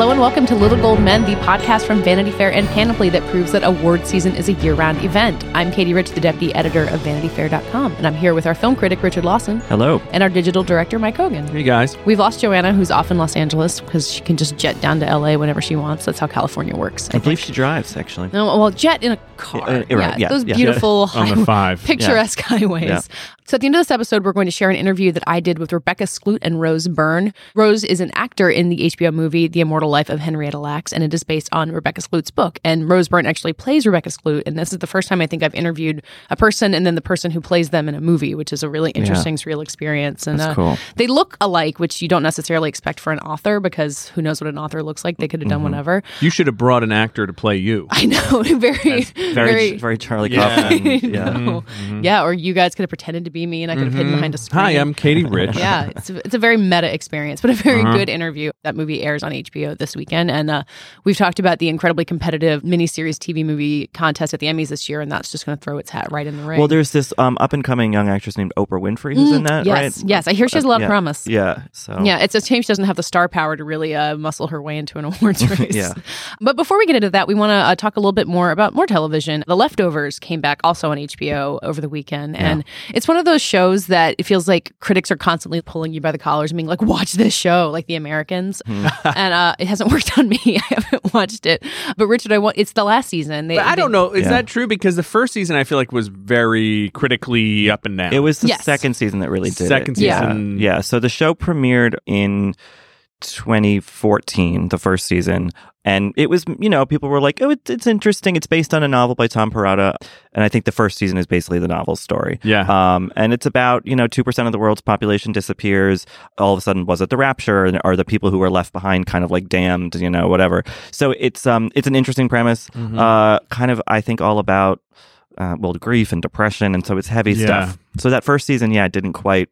Hello and welcome to Little Gold Men, the podcast from Vanity Fair and Panoply that proves that award season is a year round event. I'm Katie Rich, the deputy editor of VanityFair.com, and I'm here with our film critic, Richard Lawson. Hello. And our digital director, Mike Hogan. Hey, guys. We've lost Joanna, who's off in Los Angeles because she can just jet down to LA whenever she wants. That's how California works. I, I believe she drives, actually. No, well, jet in a car. Uh, yeah, right, yeah, those yeah. beautiful On the highway- five. picturesque highways. Yeah. So at the end of this episode, we're going to share an interview that I did with Rebecca Skloot and Rose Byrne. Rose is an actor in the HBO movie The Immortal Life of Henrietta Lacks, and it is based on Rebecca Skloot's book. And Rose Byrne actually plays Rebecca Skloot, and this is the first time I think I've interviewed a person and then the person who plays them in a movie, which is a really interesting, surreal experience. And That's uh, cool. they look alike, which you don't necessarily expect for an author because who knows what an author looks like? They could have done Mm-hmm. whatever. You should have brought an actor to play you. I know, very, Very, very, Charlie Yeah. Kaufman. I Yeah. know. Yeah, or you guys could have pretended to be me and I could have hidden behind a screen. Hi, I'm Katie Rich. yeah, it's a, it's a very meta experience, but a very Uh-huh. good interview. That movie airs on HBO this weekend, and uh, we've talked about the incredibly competitive miniseries TV movie contest at the Emmys this year, and that's just going to throw its hat right in the ring. Well, there's this um, up and coming young actress named Oprah Winfrey who's in that, yes, right? yes, I hear she has a lot of yeah. promise. Yeah. So Yeah, it's a shame she doesn't have the star power to really uh, muscle her way into an awards race. Yeah. But before we get into that, we want to uh, talk a little bit more about more television. The Leftovers came back also on HBO over the weekend, and it's one of those shows that it feels like critics are constantly pulling you by the collars and being like, "Watch this show," like The Americans. Hmm. and uh, it hasn't worked on me. I haven't watched it. But Richard, I want it's the last season. They, But I they- don't know. Is Yeah. that true? Because the first season I feel like was very critically up and down. it was the Yes. second season that really did Second it. Yeah. season. Yeah. So the show premiered in 2014, the first season. And it was, you know, people were like, oh, it's, it's interesting. It's based on a novel by Tom Perrotta. And I think the first season is basically the novel's story. Yeah. Um, and it's about, you know, 2% of the world's population disappears. All of a sudden, was it the rapture? And are the people who were left behind kind of like damned, you know, whatever. So it's, um, it's an interesting premise. Mm-hmm. Uh, kind of, I think, all about, uh, well, grief and depression. And so it's heavy Yeah. stuff. So that first season, yeah, didn't quite,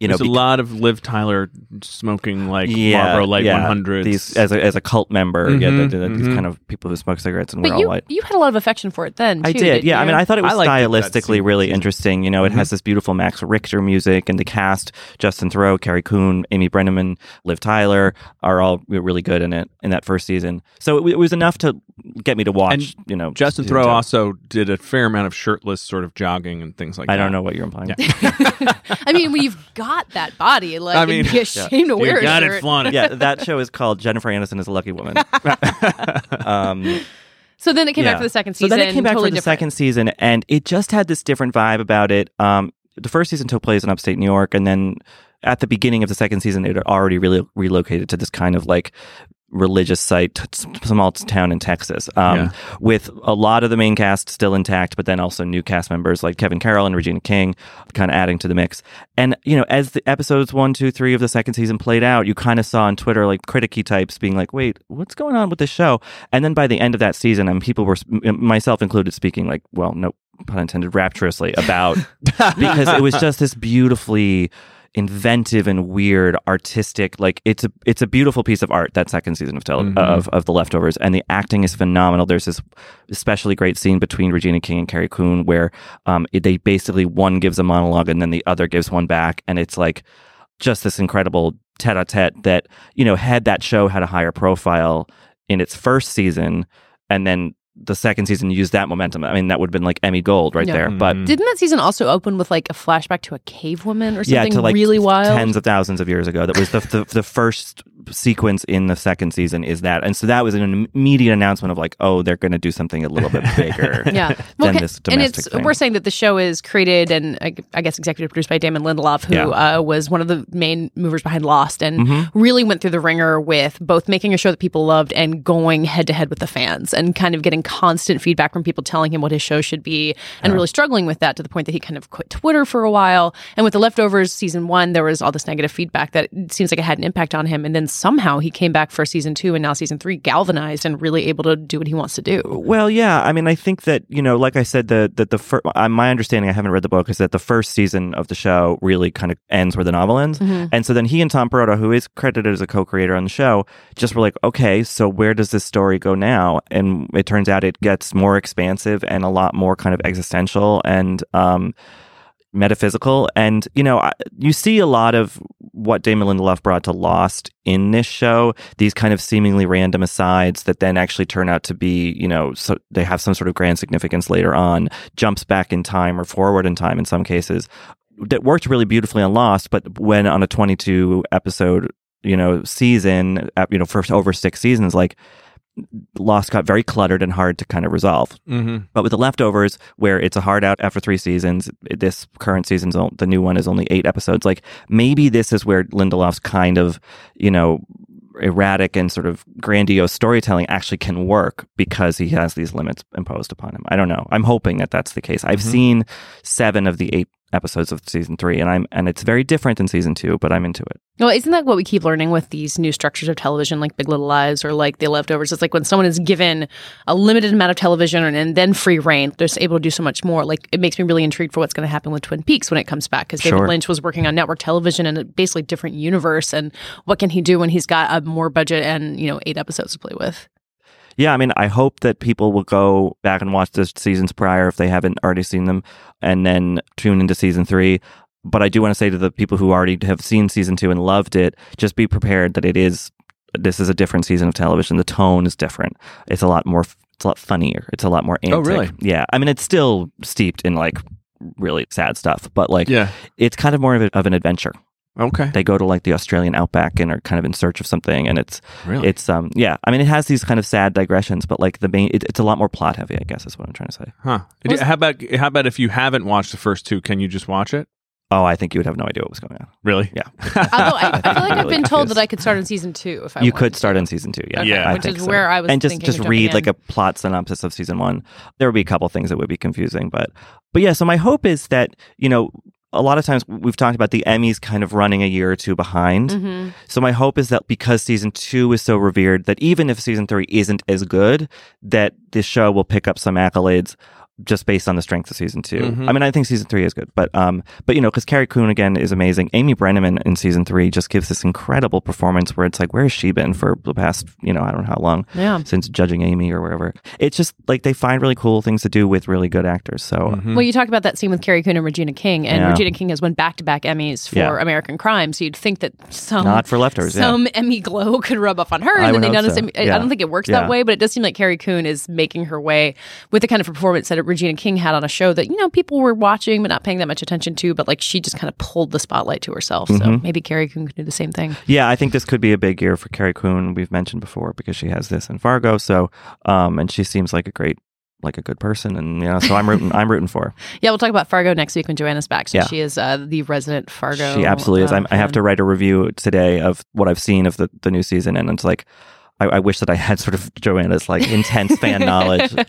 you know, There's a bec- lot of Liv Tyler smoking like Marlboro Light yeah. 100s. These as a, as a cult member, yeah, Mhm, the, the- these mhm. kind of people who smoke cigarettes and But wear all you, white. you had a lot of affection for it then. I too, did, didn't yeah. I mean, I thought it was I it, stylistically season. really interesting. You know, it Mhm. has this beautiful Max Richter music, and the cast: Justin Theroux, Carrie Coon, Amy Brenneman, Liv Tyler are all really good in it in that first season. So it, it was enough to get me to watch. And you know, Justin season Theroux also did a fair amount of shirtless sort of jogging and things like I that. I don't know what you're implying. I mean, when you've got that body, like, I I mean, mean, be ashamed to wear You a got it, flaunt it. yeah, that show is called Jennifer Aniston is a Lucky Woman. um, So then it came Yeah. back for the second season. So season. then it came back totally for the different. second season, and it just had this different vibe about it. Um, the first season took place in upstate New York, and then at the beginning of the second season, it had already really relocated to this kind of like religious site, t- small town in Texas, um, Yeah. with a lot of the main cast still intact, but then also new cast members like Kevin Carroll and Regina King, kind of adding to the mix. And you know, as the episodes one, two, three of the second season played out, you kind of saw on Twitter like criticky types being like, "Wait, what's going on with this show?" And then by the end of that season, and people were, myself included, speaking like, well, no pun intended, rapturously about because it was just this beautifully inventive and weird artistic like it's a it's a beautiful piece of art that second season of tele- Mhm. of of the leftovers. And the acting is phenomenal. There's this especially great scene between Regina King and Carrie Coon where um it, they basically one gives a monologue and then the other gives one back. And it's like just this incredible tete-a-tete that you know had that show had a higher profile in its first season and then the second season used that momentum i mean that would have been like emmy gold right Yeah. there but Mhm. Didn't that season also open with like a flashback to a cave woman or yeah, something to like really wild? tens of thousands of years ago. That was the, the the first sequence in the second season. Is that, and so that was an immediate announcement of like, oh, they're going to do something a little bit bigger. yeah, than ca- this and it's thing. we're saying that the show is created and I, I guess executive produced by Damon Lindelof, who Yeah. uh, was one of the main movers behind Lost, and Mhm. really went through the ringer with both making a show that people loved and going head to head with the fans, and kind of getting constant feedback from people telling him what his show should be, and really struggling with that to the point that he kind of quit Twitter for a while. And with the leftovers season one, there was all this negative feedback that it seems like it had an impact on him, and then somehow he came back for season two and now season three, galvanized and really able to do what he wants to do. Well, yeah. I mean, I think that you know, like I said, the that the fir- uh, my understanding, I haven't read the book, is that the first season of the show really kind of ends where the novel ends, Mm-hmm. and so then he and Tom Perrotta, who is credited as a co-creator on the show, just were like, okay, so where does this story go now? And it turns out it gets more expansive and a lot more kind of existential and um, metaphysical, and you know, I- you see a lot of what Damon Lindelof brought to Lost in this show, these kind of seemingly random asides that then actually turn out to be, you know, so they have some sort of grand significance later on, jumps back in time or forward in time in some cases, that worked really beautifully on Lost, but when on a 22 episode, you know, season, uh, you know, for over six seasons, like Lost got very cluttered and hard to kind of resolve. Mm-hmm. But with the leftovers, where it's a hard out after three seasons, this current season's on- the new one is only eight episodes. Like maybe this is where Lindelof's kind of, you know, erratic and sort of grandiose storytelling actually can work because he has these limits imposed upon him. I don't know. I'm hoping that that's the case. I've Mhm. seen seven of the eight episodes of season three, and I'm and it's very different than season two, but I'm into it. Well, isn't that what we keep learning with these new structures of television, like Big Little Lies or like The Leftovers? It's like when someone is given a limited amount of television and, and then free reign, they're able to do so much more. Like it makes me really intrigued for what's going to happen with Twin Peaks when it comes back, because David Sure. Lynch was working on network television in a basically different universe. And what can he do when he's got a more budget and you know eight episodes to play with? Yeah, I mean, I hope that people will go back and watch the seasons prior if they haven't already seen them, and then tune into season three. But I do want to say to the people who already have seen season two and loved it, just be prepared that it is. This is a different season of television. The tone is different. It's a lot more. It's a lot funnier. It's a lot more oh, antic. Oh, really? Yeah. I mean, it's still steeped in like really sad stuff, but like Yeah. it's kind of more of, a, of an adventure. Okay. They go to like the Australian outback and are kind of in search of something, and it's Really? it's um yeah. I mean, it has these kind of sad digressions, but like the main, it, it's a lot more plot heavy. I guess is what I'm trying to say. huh. Was- how about how about if you haven't watched the first two, can you just watch it? Oh, I think you would have no idea what was going on. Really? Yeah, Although I, I feel like I've been told confused. that I could start in season two if I you wanted could to. start in season two. Yeah, Okay, Yeah. I which think is so. where I was and just thinking just read jumping like in. a plot synopsis of season one. There would be a couple things that would be confusing, but but yeah. So my hope is that you know. A lot of times we've talked about the Emmys kind of running a year or two behind. Mhm. So my hope is that because season two is so revered, that even if season three isn't as good, that this show will pick up some accolades just based on the strength of season 2 Mhm. I mean, I think season three is good, but um, but you know, because Carrie Coon again is amazing. Amy Brenneman in season three just gives this incredible performance where it's like, where has she been for the past, you know, I don't know how long Yeah. since judging Amy or wherever. It's just like they find really cool things to do with really good actors. So Mhm. Well, you talked about that scene with Carrie Coon and Regina King, and Yeah. Regina King has won back-to-back Emmys for Yeah. American Crime. So you'd think that some not for leftovers. yeah. some Emmy glow could rub off on her, I and then would they hope done the so. same. I- Yeah. I don't think it works Yeah. that way, but it does seem like Carrie Coon is making her way with the kind of performance that Regina King had on a show that you know people were watching but not paying that much attention to. But like she just kind of pulled the spotlight to herself. So Mhm. maybe Carrie Coon could do the same thing. Yeah, I think this could be a big year for Carrie Coon. We've mentioned before because she has this in Fargo. So, um, and she seems like a great, like a good person, and you know, so I'm rooting. I'm rooting for. her. Yeah, we'll talk about Fargo next week when Joanna's back. So Yeah. she is uh, the resident Fargo. She absolutely is. uh, I'm, I have to write a review today of what I've seen of the the new season, and it's like. I, I wish that I had sort of Joanna's like intense fan knowledge.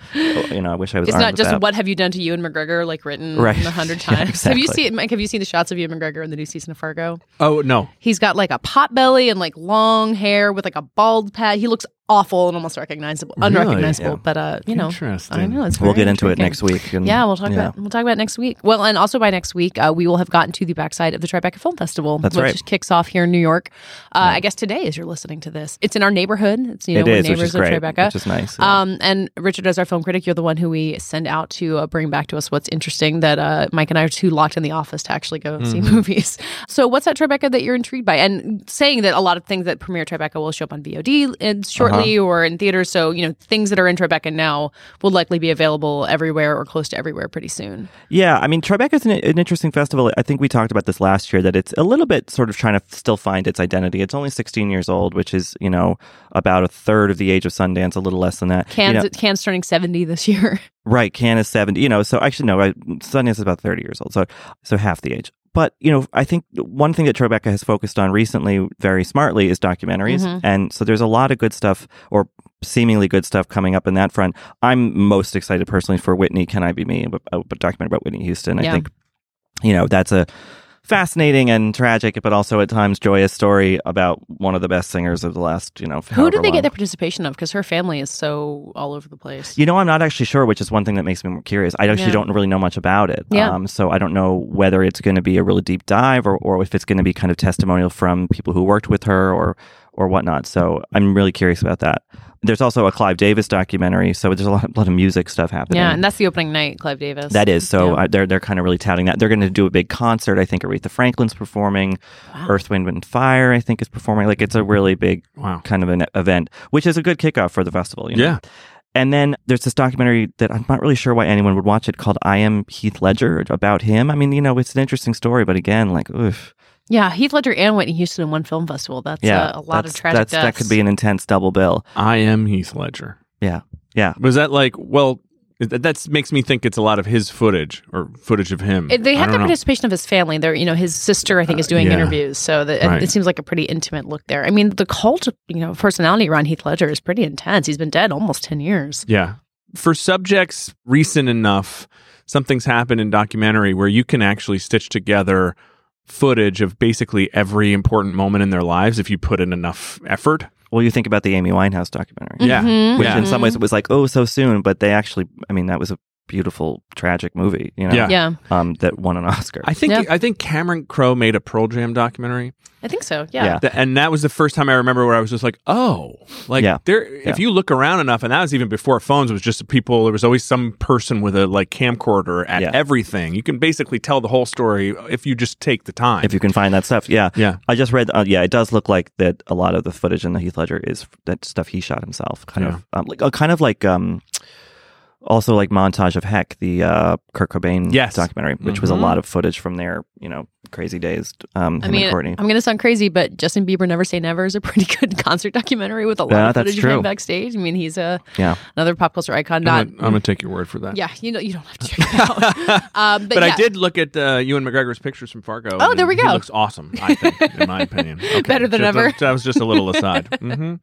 You know, I wish I was. It's armed not with just that. what have you done to Ewan McGregor, like written Right. a hundred Yeah, times. Have you seen Mike? Have you seen the shots of Ewan McGregor in the new season of Fargo? Oh no. He's got like a pot belly and like long hair with like a bald pad. He looks awful and almost recognizable, Really? unrecognizable. Yeah. But uh, you know, Interesting. I know it's. We'll get into it next week. and- Yeah, we'll talk yeah. about we'll talk about next week. Well, and also by next week, uh, we will have gotten to the backside of the Tribeca Film Festival, That's which right. kicks off here in New York. Uh, I guess today, as you're listening to this, it's in our neighborhood. It's you know It we're is, which neighbors of Tribeca. which is nice. yeah. Um, and Richard, as our film critic, you're the one who we send out to uh, bring back to us what's interesting that uh, Mike and I are too locked in the office to actually go see Mm-hmm. movies. So, what's that Tribeca that you're intrigued by? And saying that a lot of things that premiere Tribeca will show up on VOD in shortly Uh-huh. Or in theaters. So, you know, things that are in Tribeca now will likely be available everywhere or close to everywhere pretty soon. Yeah, I mean, Tribeca is an, an interesting festival. I think we talked about this last year that it's a little bit sort of trying to still find its identity. It's only 16 years old, which is, you know, about a third of the age of Sundance, a little less than that. You Cannes, know, Cannes turning 70 this year. right, Cannes is 70, you know, so actually, no, right, Sundance is about 30 years old, so so half the age. But, you know, I think one thing that Tribeca has focused on recently very smartly is documentaries. Mhm. And so there's a lot of good stuff or seemingly good stuff coming up in that front. I'm most excited personally for Whitney, Can I Be Me, a, a documentary about Whitney Houston. I think, you know, that's a fascinating and tragic, but also at times joyous story about one of the best singers of the last, you know, Who did they long. get the participation of? Because her family is so all over the place. You know, I'm not actually sure, which is one thing that makes me more curious. I actually Yeah. don't really know much about it. Yeah. Um, so I don't know whether it's going to be a really deep dive or, or if it's going to be kind of testimonial from people who worked with her or or whatnot. So I'm really curious about that. There's also a Clive Davis documentary, so there's a lot, lot of music stuff happening. Yeah, and that's the opening night, Clive Davis. That is so. Yeah. Uh, they're they're kind of really touting that. They're going to do a big concert. I think Aretha Franklin's performing. Earth, Wind, and Fire. I think is performing. Like it's a really big Wow. kind of an event, which is a good kickoff for the festival. You know? Yeah. And then there's this documentary that I'm not really sure why anyone would watch it called I Am Heath Ledger about him. I mean, you know, it's an interesting story, but again, like, oof. Yeah, Heath Ledger and Whitney Houston in one film festival. That's Yeah. uh, a lot of that's- tragic that's, deaths. That could be an intense double bill. I am Heath Ledger. Yeah. Yeah. Was that like, well, that makes me think it's a lot of his footage or footage of him. They I have the know. participation of his family. They're, you know, his sister, I think, is doing yeah. interviews. So that, Right. it seems like a pretty intimate look there. I mean, the cult, you know, personality around Heath Ledger is pretty intense. He's been dead almost 10 years. Yeah. For subjects recent enough, something's happened in documentary where you can actually stitch together footage of basically every important moment in their lives if you put in enough effort. Well, you think about the Amy Winehouse documentary, Yeah. Mhm. which Yeah. in some ways it was like, oh, so soon, but they actually, I mean, that was a beautiful, tragic movie, you know, Yeah. Yeah, um, that won an Oscar. I think Yeah. I think Cameron Crowe made a Pearl Jam documentary. I think so. Yeah. Yeah. Th- and that was the first time I remember where I was just like, oh, like Yeah. there. If you look around enough, and that was even before phones, it was just people. There was always some person with a like camcorder at Yeah. everything. You can basically tell the whole story if you just take the time. if you can find that stuff, yeah. yeah, I just read. Uh, yeah, it does look like that. A lot of the footage in the Heath Ledger is that stuff he shot himself. Kind Yeah. of um, like, uh, kind of like, um, also like montage of Heck, the uh, Kurt Cobain Yes. documentary, which was a Mhm. lot of footage from their, you know, crazy days. Um, i mean and Courtney. i'm going to sound crazy, but Justin Bieber Never Say Never is a pretty good concert documentary with a lot Yeah, of that's footage of him true. backstage. I mean, he's a Yeah. another pop culture icon. I'm, Not, gonna, I'm gonna take your word for that. yeah, you know, you don't have to check it out. um, but But, yeah, I did look at uh, Ewan McGregor's pictures from Fargo. Oh, there we He go. looks awesome. I think, in my opinion, Okay. Better than Just a- ever. that was just a little aside. hmm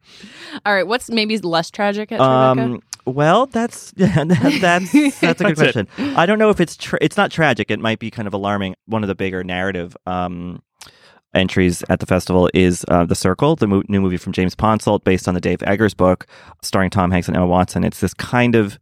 All right, what's maybe less tragic at Tribeca? Um, well, that's that, that's that's a good That's it. question. I don't know if it's tra- it's not tragic. It might be kind of alarming. One of the bigger narrative um, entries at the festival is uh, The Circle, the mo- new movie from James Ponsoldt, based on the Dave Eggers book, starring Tom Hanks and Emma Watson. It's this kind of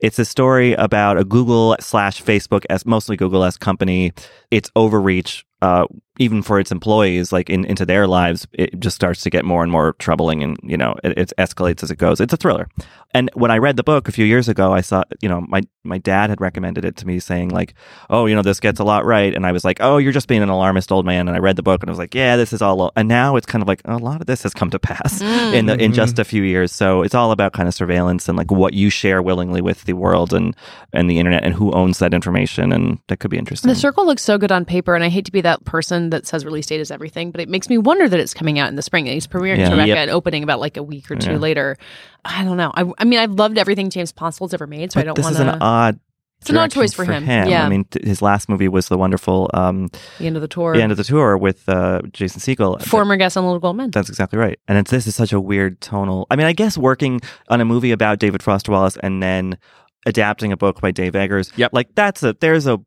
it's a story about a Google slash Facebook as mostly Google s company. Its overreach, uh, even for its employees, like in, into their lives, it just starts to get more and more troubling, and you know it, it escalates as it goes. It's a thriller. And when I read the book a few years ago, I saw you know my my dad had recommended it to me, saying like, oh, you know this gets a lot right, and I was like, oh, you're just being an alarmist old man. And I read the book and I was like, yeah, this is all. And now it's kind of like a lot of this has come to pass mm. in the, in just mm-hmm. a few years. So it's all about kind of surveillance and like what you share willingly with the world and and the internet and who owns that information, and that could be interesting. The circle looks so good on paper, and I hate to be that person that says release date is everything, but it makes me wonder that it's coming out in the spring. He's premiering Yeah. Tribeca Yep. and opening about like a week or two Yeah. later. I don't know. I, I mean, I've loved everything James Ponsoldt's ever made, so I don't want this want is an to. odd. It's an odd choice for him. Yeah. I mean, th- his last movie was the wonderful um, The end of the tour. The End of the Tour with uh, Jason Segel. Former guest on Little Gold Men. That's exactly right. And it's this is such a weird tonal. I mean, I guess working on a movie about David Foster Wallace and then adapting a book by Dave Eggers. Yep. Like that's a there's a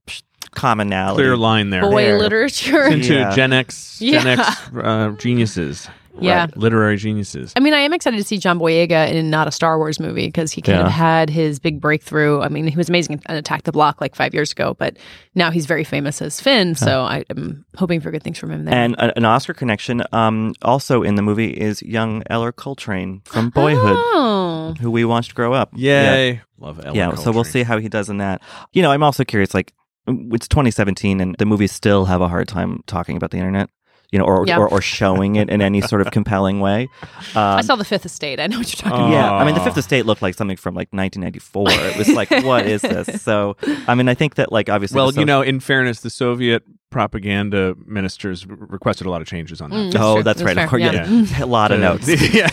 commonality. Clear line there. Boy There. literature. Into Yeah. Gen X, Gen Yeah. X uh, geniuses. Yeah. Right. Literary geniuses. I mean, I am excited to see John Boyega in not a Star Wars movie because he kind Yeah. of had his big breakthrough. I mean, he was amazing in Attack the Block like five years ago, but now he's very famous as Finn. So I am hoping for good things from him there. And a, an Oscar connection um, also in the movie is young Ellar Coltrane from Boyhood, Oh. who we watched grow up. Yeah. Yay. Love Ellen yeah, so we'll Coltrane. see how he does in that. You know, I'm also curious. Like, it's 2017, and the movies still have a hard time talking about the internet. You know, or Yeah. or, or showing it in any sort of compelling way. I Um, saw The Fifth Estate. I know what you're talking Oh. about. yeah, I mean, the Fifth Estate looked like something from like 1994. It was like, what is this? So, I mean, I think that like obviously, Well, the you know, in fairness, the Soviet propaganda ministers requested a lot of changes on that. Mm, that's oh, true. that's, right. fair. Of course, Yeah. yeah, a lot of notes. yeah.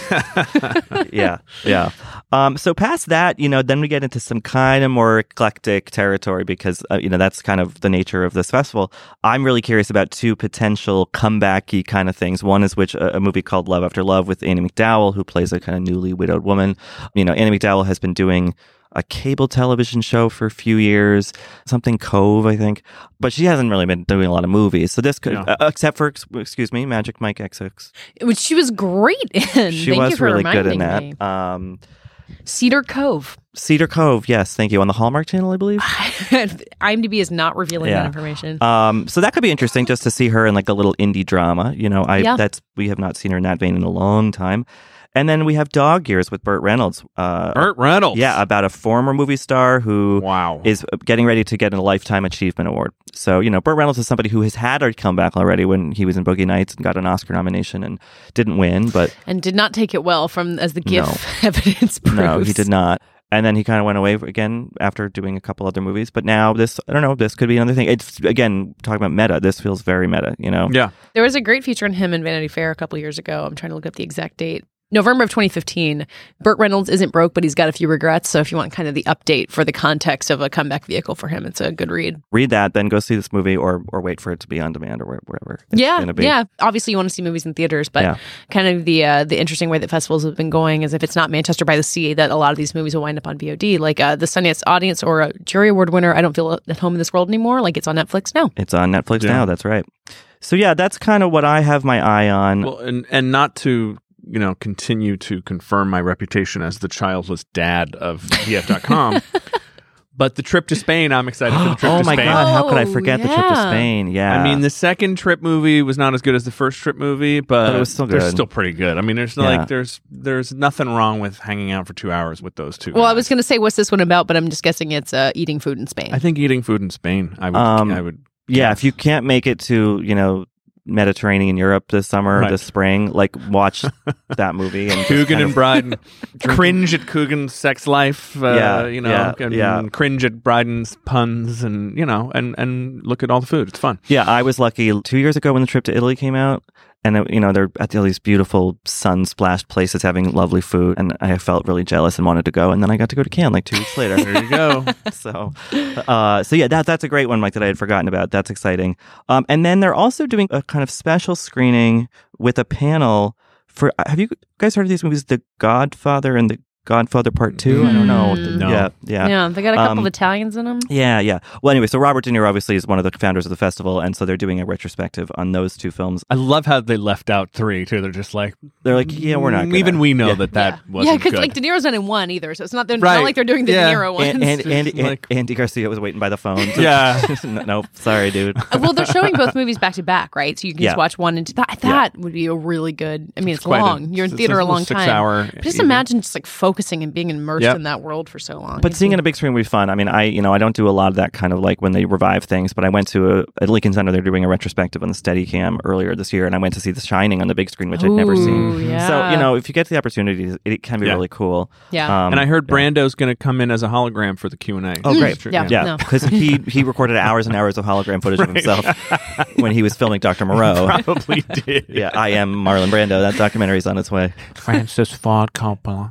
yeah, yeah. Um, so past that, you know, then we get into some kind of more eclectic territory because uh, you know that's kind of the nature of this festival. I'm really curious about two potential comebacky kind of things. One is which a, a movie called Love After Love with Andie MacDowell, who plays a kind of newly widowed woman. You know, Andie MacDowell has been doing a cable television show for a few years, something Cove, I think, but she hasn't really been doing a lot of movies. So this could, Yeah. uh, except for excuse me, Magic Mike XX, Which she was great in. she Thank you was for really good in that. me. Um, Cedar Cove. Cedar Cove, yes, thank you. On the Hallmark Channel, I believe. IMDb is not revealing Yeah. that information. Um, so that could be interesting just to see her in like a little indie drama. You know, I Yeah. that's we have not seen her in that vein in a long time. And then we have Dog Years with Burt Reynolds. Uh, Burt Reynolds. yeah, about a former movie star who Wow. is getting ready to get a Lifetime Achievement Award. So, you know, Burt Reynolds is somebody who has had a comeback already when he was in Boogie Nights and got an Oscar nomination and didn't win, but and did not take it well from as the GIF No. evidence proves. no, he did not. And then he kind of went away again after doing a couple other movies. But now this, I don't know, this could be another thing. It's again talking about meta. This feels very meta, you know. yeah. There was a great feature on him in Vanity Fair a couple years ago. I'm trying to look up the exact date. November of 2015. Burt Reynolds isn't broke, but he's got a few regrets. So if you want kind of the update for the context of a comeback vehicle for him, it's a good read. Read that, then go see this movie, or or wait for it to be on demand or where- wherever. It's yeah, gonna be. yeah. Obviously, you want to see movies in theaters, but Yeah. kind of the uh, the interesting way that festivals have been going is if it's not Manchester by the Sea, that a lot of these movies will wind up on VOD, like uh, the Sundance Audience or a Jury Award winner. I don't feel at home in this world anymore. Like it's on Netflix now. It's on Netflix Yeah. now. That's right. So yeah, that's kind of what I have my eye on. Well, and and not to you know continue to confirm my reputation as the childless dad of VF.com, but the trip to Spain, I'm excited for the trip oh to my Spain. god, how could I Oh, forget the trip to yeah. Spain? Yeah, I mean, the second trip movie was not as good as the first trip movie, but, But it was still good. They're still pretty good. I mean, there's Yeah. like there's there's nothing wrong with hanging out for two hours with those two. Well, I was going to say, what's this one about? But I'm just guessing it's uh, eating food in Spain. I think eating food in Spain. I would. Um, I would. yeah, guess. if you can't make it to you know Mediterranean Europe this summer, Right. this spring, like watch that movie and Coogan and of- Brydon cringe at Coogan's sex life. Uh, Yeah, you know, yeah, and yeah. cringe at Brydon's puns, and you know, and and look at all the food. It's fun. Yeah, I was lucky two years ago when the trip to Italy came out. And, uh, you know, they're at all these beautiful sun splashed places having lovely food. And I felt really jealous and wanted to go. And then I got to go to Cannes like two weeks later. There you go. so, uh, so yeah, that, that's a great one, Mike, that I had forgotten about. That's exciting. Um, and then they're also doing a kind of special screening with a panel for, have you guys heard of these movies? The Godfather and the Godfather Part Two? I don't know. Mm. No. Yeah. Yeah. yeah, they got a couple Um, of Italians in them. Yeah, yeah. Well, anyway, so Robert De Niro obviously is one of the founders of the festival, and so they're doing a retrospective on those two films. I love how they left out three too. They're just like They're like, yeah, we're not "Mm, gonna." Even we know Yeah. that that yeah, wasn't yeah, because like De Niro's not in one either, so it's not, they're, Right. not like they're doing the Yeah. De Niro ones. And, and, Andy, Just like- Andy Garcia was waiting by the phone. Yeah. no, no, sorry, dude. well, they're showing both movies back to back, right? So you can Yeah. just watch one and two. That, that would be a really good. I mean, it's, quite a- long. You're in theater it's a long six time. hour just imagine just like focusing and being immersed Yep. in that world for so long. But seeing it on a big screen would be fun. I mean, I you know I don't do a lot of that kind of like when they revive things. But I went to a at Lincoln Center. They're doing a retrospective on the Steadicam earlier this year, and I went to see The Shining on the big screen, which I'd never seen. yeah. So you know, if you get the opportunity, it can be Yeah. really cool. Yeah. Um, and I heard yeah. Brando's going to come in as a hologram for the Q and A. Oh, great! Yeah. Yeah, No. because he he recorded hours and hours of hologram footage of himself when he was filming Dr. Moreau. probably did. yeah, I am Marlon Brando. That documentary's on its way. Francis Ford Coppola.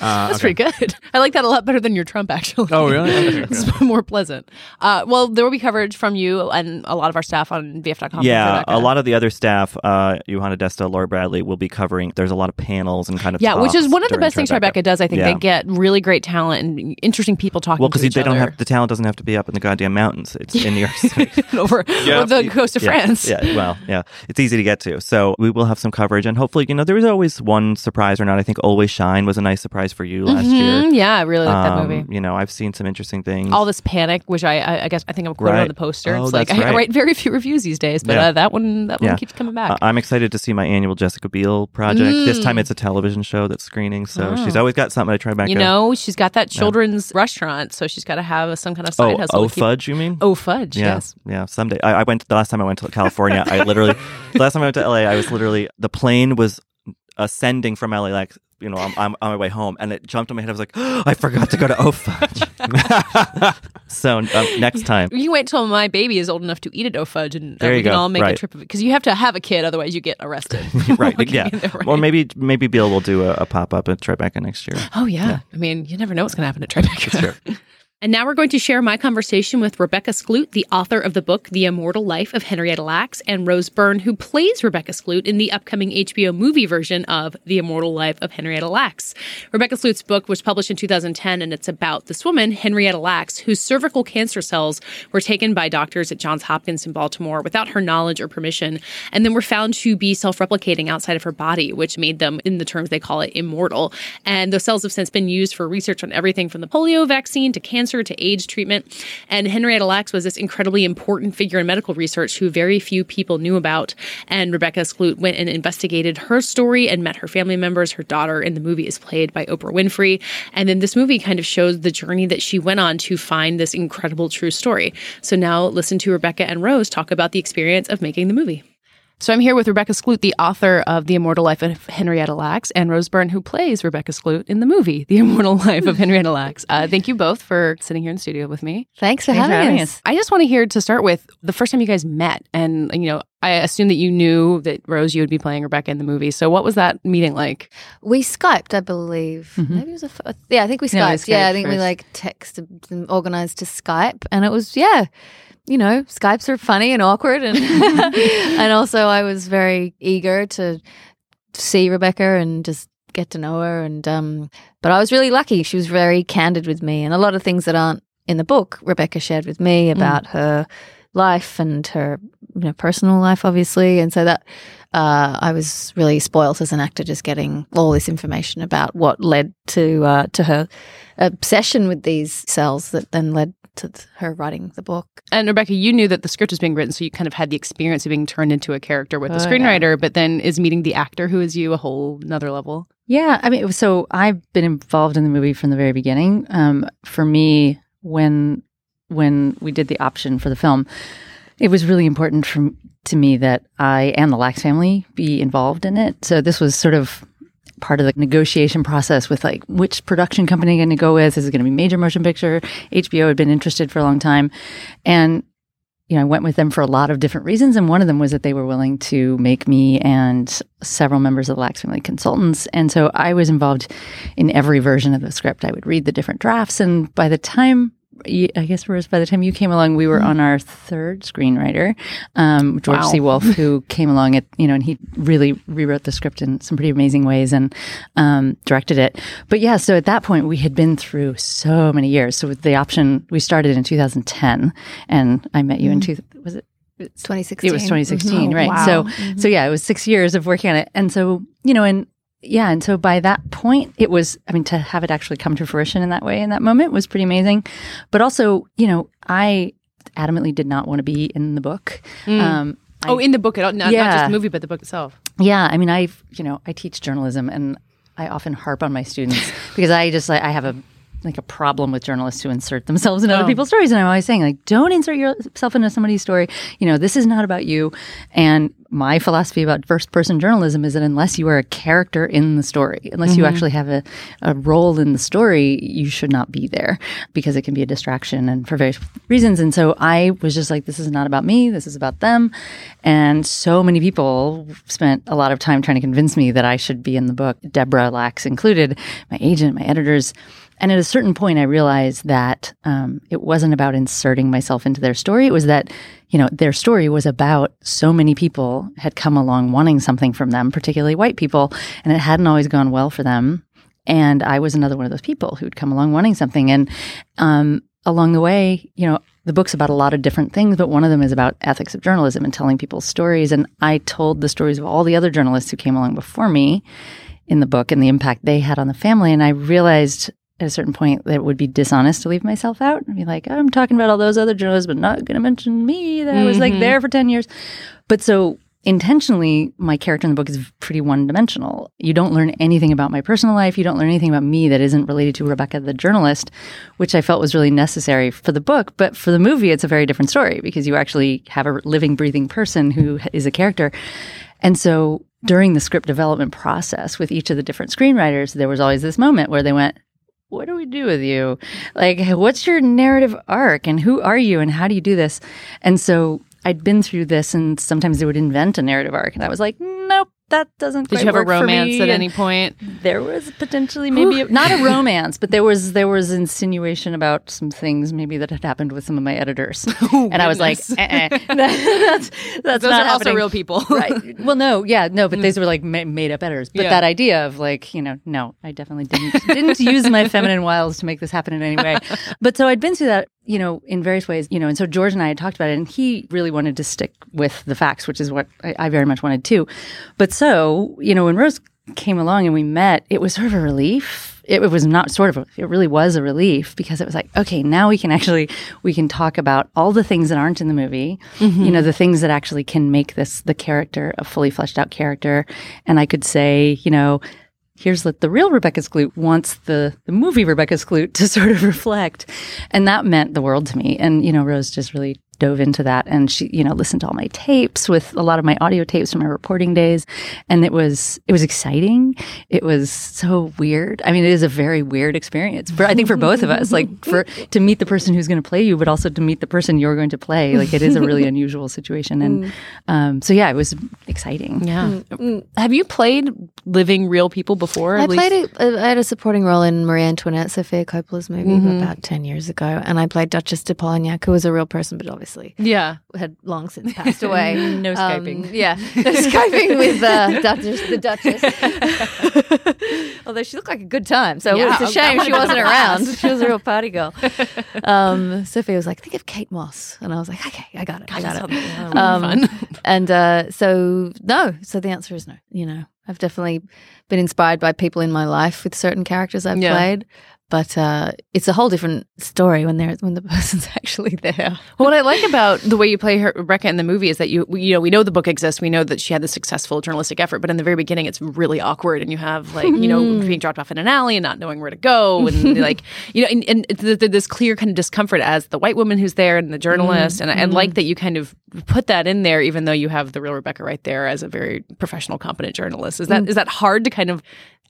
uh, That's okay. pretty good. I like that a lot better than your Trump, actually. Oh, really? Okay, okay. it's more pleasant. Uh, well, there will be coverage from you and a lot of our staff on VF.com. Yeah, a lot of the other staff, uh, Yohana Desta, Laura Bradley, will be covering. There's a lot of panels and kind of Yeah, which is one of the best things Tribeca does. I think Yeah. they get really great talent and interesting people talking. Well, to because each they don't other. have the talent doesn't have to be up in the goddamn mountains. It's in New York City. over, Yeah. over the coast of Yeah, France. Yeah, well, yeah, it's easy to get to. So we will have some coverage, and hopefully, you know, there was always one surprise or not. I think "Always Shine" was a nice surprise for you last year. Mhm, Yeah, I really like that Um, movie. You know, I've seen some interesting things. All this panic, which I, I, I guess I think I'm quoted on Right. the poster. Oh, it's like that's I, I right. write very few reviews these days, but Yeah. uh, that one that one keeps coming back. Uh, I'm excited to see my annual Jessica Biel project. This Mm. time it's a television show that's screening, so Oh. she's always got something to try back. you know, she's got that children's restaurant, so she's got to have some kind of side oh, hustle. oh to keep- fudge, you mean? Oh, fudge. Yeah, Yes. yeah. Someday, I, I went. The last time I went to California, I literally, the last time I went to LA, I was literally the plane was ascending from LA, like you know, I'm, I'm on my way home, and it jumped on my head. I was like, I forgot to go to Au Fudge. so um, next time, You wait till my baby is old enough to eat at Au Fudge, and uh, There we can all make a trip of it because you have to have a kid, otherwise you get arrested. right? Yeah. in there, right? Or maybe maybe Bill will do a, a pop up at Tribeca next year. Oh yeah. I mean, you never know what's going to happen at Tribeca. And now we're going to share my conversation with Rebecca Skloot, the author of the book The Immortal Life of Henrietta Lacks, and Rose Byrne, who plays Rebecca Skloot in the upcoming HBO movie version of The Immortal Life of Henrietta Lacks. Rebecca Skloot's book was published in 2010, and it's about this woman, Henrietta Lacks, whose cervical cancer cells were taken by doctors at Johns Hopkins in Baltimore without her knowledge or permission, and then were found to be self replicating outside of her body, which made them, in the terms they call it, immortal. And those cells have since been used for research on everything from the polio vaccine to cancer to AIDS treatment. And Henrietta Lacks was this incredibly important figure in medical research who very few people knew about. And Rebecca Skloot went and investigated her story and met her family members. Her daughter in the movie is played by Oprah Winfrey. And then this movie kind of shows the journey that she went on to find this incredible true story. So now listen to Rebecca and Rose talk about the experience of making the movie. So I'm here with Rebecca Skloot, the author of The Immortal Life of Henrietta Lacks, and Rose Byrne, who plays Rebecca Skloot in the movie The Immortal Life of Henrietta Lacks. Uh, thank you both for sitting here in the studio with me. Thanks for, Thanks having, for having us. us. I just want to hear to start with the first time you guys met, and you know, I assume that you knew that Rose, you would be playing Rebecca in the movie. So what was that meeting like? We Skyped, I believe. Mhm. Maybe it was a. F- yeah, I think we Skyped. Yeah, we yeah, I Skyped think we like texted and organized to Skype, and it was yeah. You know, Skypes are funny and awkward, and and also I was very eager to see Rebecca and just get to know her, and um, but I was really lucky. She was very candid with me, and a lot of things that aren't in the book, Rebecca shared with me about her life and her you know, personal life, obviously, and so that uh, I was really spoilt as an actor, just getting all this information about what led to uh, to her obsession with these cells that then led to her writing the book. And Rebecca, you knew that the script was being written, so you kind of had the experience of being turned into a character with the Oh, yeah. screenwriter, but then is meeting the actor who is you a whole another level. Yeah, I mean, so I've been involved in the movie from the very beginning. Um, for me, when when we did the option for the film, it was really important for, to me that I and the Lacks family be involved in it. So this was sort of part of the negotiation process with like which production company going to go with. Is it going to be major motion picture? HBO had been interested for a long time, and you know, I went with them for a lot of different reasons. And one of them was that they were willing to make me and several members of the Lacks family consultants. And so I was involved in every version of the script. I would read the different drafts. And by the time, I guess, Rose, by the time you came along, we were on our third screenwriter, um, George Wow. C. Wolfe, who came along at, you know, and he really rewrote the script in some pretty amazing ways and um, directed it. But yeah, so at that point, we had been through so many years. So with the option, we started in 2010, and I met you in two. Was it? It's 2016. It was 2016, Oh, right? wow. So, so yeah, it was six years of working on it, and so you know, and yeah, and so by that point, it was. I mean, to have it actually come to fruition in that way in that moment was pretty amazing. But also, you know, I adamantly did not want to be in the book. Mm. Um, I- oh, in the book, not, not just Yeah. the movie, but the book itself. yeah, I mean, I you know, I teach journalism, and I often harp on my students because I just like I have a like a problem with journalists who insert themselves in other Oh. people's stories, and I'm always saying like, don't insert yourself into somebody's story. You know, this is not about you. And my philosophy about first person journalism is that unless you are a character in the story, unless you mm-hmm. actually have a, a role in the story, you should not be there because it can be a distraction and for various reasons. And so I was just like, this is not about me. This is about them. And so many people spent a lot of time trying to convince me that I should be in the book, Deborah Lacks included, my agent, my editors. And at a certain point, I realized that um, it wasn't about inserting myself into their story. It was that, you know, their story was about so many people had come along wanting something from them, particularly white people, and it hadn't always gone well for them. And I was another one of those people who'd come along wanting something. And um, along the way, you know, the book's about a lot of different things, but one of them is about ethics of journalism and telling people's stories. And I told the stories of all the other journalists who came along before me in the book and the impact they had on the family. And I realized at a certain point that it would be dishonest to leave myself out and be like, I'm talking about all those other journalists, but not going to mention me that I was like Mhm. there for 10 years. But so intentionally, my character in the book is pretty one dimensional. You don't learn anything about my personal life. You don't learn anything about me that isn't related to Rebecca, the journalist, which I felt was really necessary for the book. But for the movie, it's a very different story because you actually have a living, breathing person who is a character. And so during the script development process with each of the different screenwriters, there was always this moment where they went, what do we do with you? Like, what's your narrative arc and who are you and how do you do this? And so I'd been through this and sometimes they would invent a narrative arc. And I was like, nope, that doesn't. Did you have a romance at any point? There was potentially maybe a, not a romance, but there was there was insinuation about some things maybe that had happened with some of my editors, and I was like, eh, eh. that's that's Those not are also real people. right. Well, no, yeah, no, but these were like ma- made up editors. But Yeah. that idea of like, you know, no, I definitely didn't didn't use my feminine wiles to make this happen in any way. But so I'd been through that, you know, in various ways, you know, and so George and I had talked about it, and he really wanted to stick with the facts, which is what I, I very much wanted too. But so, you know, when Rose came along and we met, it was sort of a relief. It, it was not sort of, a, it really was a relief because it was like, okay, now we can actually, we can talk about all the things that aren't in the movie, mm-hmm. you know, the things that actually can make this the character a fully fleshed out character. And I could say, you know, here's what the real Rebecca Skloot wants the, the movie Rebecca Skloot to sort of reflect. And that meant the world to me. And, you know, Rose just really dove into that and she, you know, listened to all my tapes with a lot of my audio tapes from my reporting days. And it was, it was exciting. It was so weird. I mean, it is a very weird experience for, I think for both of us, like for, to meet the person who's going to play you, but also to meet the person you're going to play. Like it is a really unusual situation. And, mm. um, so yeah, it was exciting. Yeah. Mm, mm. Have you played living real people before? I At least- played a, I had a supporting role in Marie Antoinette, Sofia Coppola's movie about mm-hmm. 10 years ago. And I played Duchess de Polignac, who was a real person, but obviously Yeah. had long since passed away. No Um, Skyping. yeah, no Skyping with uh, Duchess, the Duchess. Although she looked like a good time, so Yeah, it's a shame she wasn't around. She was a real party girl. Um, Sofia was like, "Think of Kate Moss," and I was like, "Okay, I got it, I got it." Um, fun. and uh, so no, so the answer is no. You know, I've definitely been inspired by people in my life with certain characters I've Yeah. played, but uh, it's a whole different story when they're when the person's actually there. What I like about the way you play her, Rebecca in the movie is that you you know we know the book exists, we know that she had this successful journalistic effort, but in the very beginning it's really awkward, and you have like you know mm-hmm. being dropped off in an alley and not knowing where to go, and like you know, and, and th- th- this clear kind of discomfort as the white woman who's there and the journalist, and I and mm-hmm. like that you kind of put that in there, even though you have the real Rebecca right there as a very professional, competent journalist. Is that mm. is that hard to kind of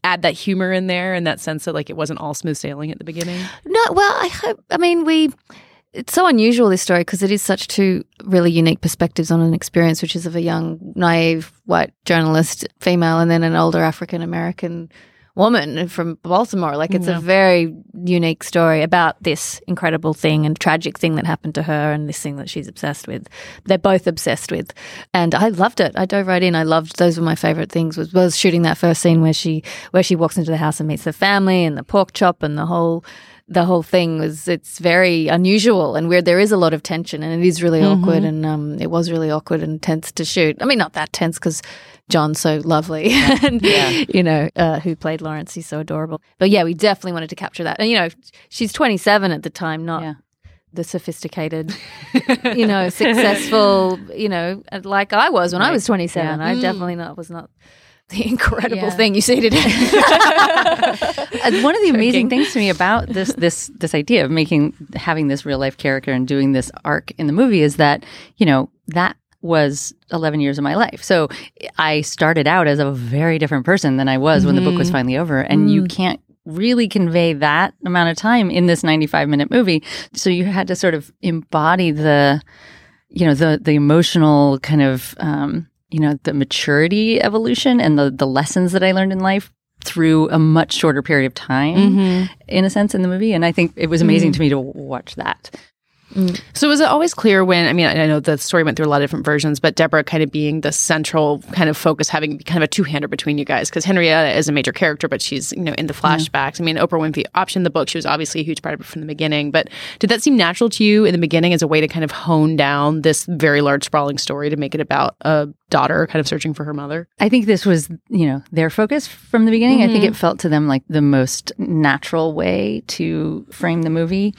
add that humor in there and that sense that like it wasn't all smooth sailing at the beginning? No, well, I hope. I mean, we. It's so unusual this story because it is such two really unique perspectives on an experience, which is of a young, naive white journalist, female, and then an older African American woman from Baltimore. Like it's a very unique story about this incredible thing and tragic thing that happened to her and this thing that she's obsessed with. They're both obsessed with, and I loved it. I dove right in. I loved those were my favorite things. Was was shooting that first scene where she where she walks into the house and meets the family and the pork chop and the whole the whole thing was it's very unusual and where there is a lot of tension and it is really awkward and um, it was really awkward and tense to shoot. I mean, not that tense because John's so lovely and you know uh, who played Lawrence, he's so adorable. But yeah, we definitely wanted to capture that. And you know, she's 27 at the time, not. Yeah. The sophisticated, you know, successful, you know, like I was when I was 27. I definitely not was not the incredible Yeah. thing you see today. Uh, one of the amazing things to me about this this this idea of making having this real life character and doing this arc in the movie is that you know that was 11 years of my life. So I started out as a very different person than I was when the book was mm-hmm. finally over and you mm. can't really convey that amount of time in this 95 minute movie. So you had to sort of embody the you know the the emotional kind of um you know the maturity evolution and the the lessons that I learned in life through a much shorter period of time mm-hmm. in a sense in the movie and I think it was amazing mm. to me to watch that. So was it always clear when I mean I know the story went through a lot of different versions, but Deborah kind of being the central kind of focus, having kind of a two hander between you guys because Henrietta is a major character, but she's you know in the flashbacks. I mean Oprah Winfrey optioned the book; she was obviously a huge part of it from the beginning. But did that seem natural to you in the beginning as a way to kind of hone down this very large sprawling story to make it about a daughter kind of searching for her mother? I think this was, you know, their focus from the beginning. I think mm-hmm. it felt to them like the most natural way to frame the movie.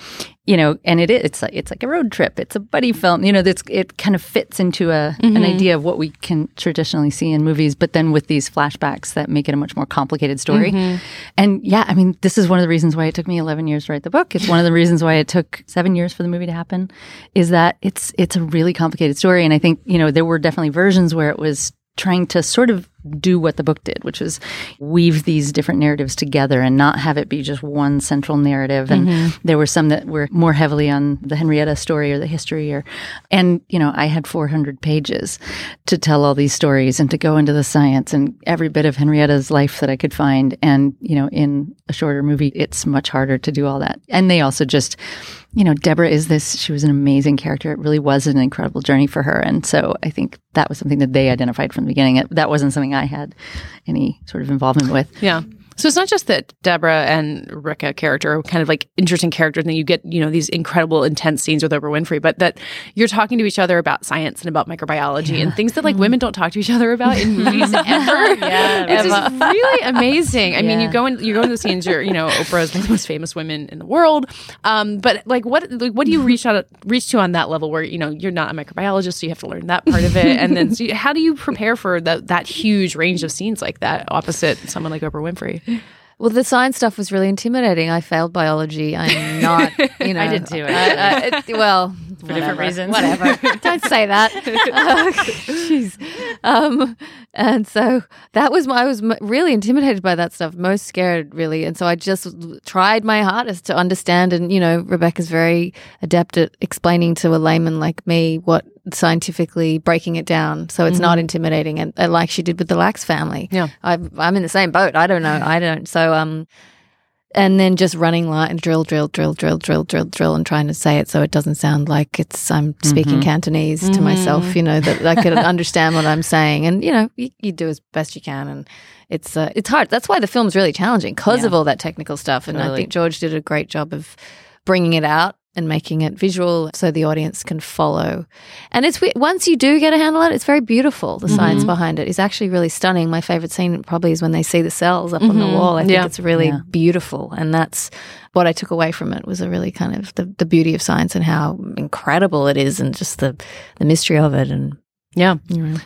You know, and it is it's like it's like a road trip. It's a buddy film. You know, that's it kind of fits into a an mm-hmm. idea of what we can traditionally see in movies, but then with these flashbacks that make it a much more complicated story. Mm-hmm. And yeah, I mean, this is one of the reasons why it took me 11 years to write the book. It's one of the reasons why it took 7 years for the movie to happen is that it's it's a really complicated story and I think, you know, there were definitely versions where it was trying to sort of do what the book did, which was weave these different narratives together and not have it be just one central narrative. And Mm-hmm. there were some that were more heavily on the Henrietta story or the history or and you know, I had 400 pages to tell all these stories and to go into the science and every bit of Henrietta's life that I could find and you know, in a shorter movie it's much harder to do all that. And they also just you know, Deborah is this, she was an amazing character. It really was an incredible journey for her. And so I think that was something that they identified from the beginning. It, that wasn't something I had any sort of involvement with. Yeah. So it's not just that Deborah and Ricka character are kind of like interesting characters, and then you get you know these incredible intense scenes with Oprah Winfrey, but that you're talking to each other about science and about microbiology and things that like women don't talk to each other about in movies ever. Yeah, it's just really amazing. I mean, you go in, you go into the scenes. You're you know Oprah is one of the most famous women in the world, um, but like what like, what do you reach out reach to on that level where you know you're not a microbiologist, so you have to learn that part of it, and then so you- how do you prepare for that that huge range of scenes like that opposite someone like Oprah Winfrey? Well, the science stuff was really intimidating. I failed biology. I'm not, you know. I did too. I- I- it- well, for different reasons. Whatever. Don't say that. Uh, Jeez. Um, and so that was my, I was really intimidated by that stuff, most scared, really. And so I just tried my hardest to understand. And, you know, Rebecca's very adept at explaining to a layman like me what scientifically breaking it down so it's not intimidating and, and like she did with the Lacks family. Yeah. I'm, I'm in the same boat. I don't know. I don't so um and then just running line drill drill drill drill drill drill drill and trying to say it so it doesn't sound like it's i'm speaking cantonese to myself you know that i could understand what i'm saying. And you know you, you do as best you can and it's uh, it's hard. That's why the film's really challenging because of all that technical stuff. And i think george did a great job of bringing it out and making it visual so the audience can follow. And it's once you do get a handle on it, it's very beautiful. The mm-hmm. science behind it is actually really stunning. My favorite scene probably is when they see the cells up on the mm-hmm. wall. I think Yeah. it's really Yeah. beautiful, and that's what I took away from it was a really kind of the, the beauty of science and how incredible it is, and just the the mystery of it. And Yeah.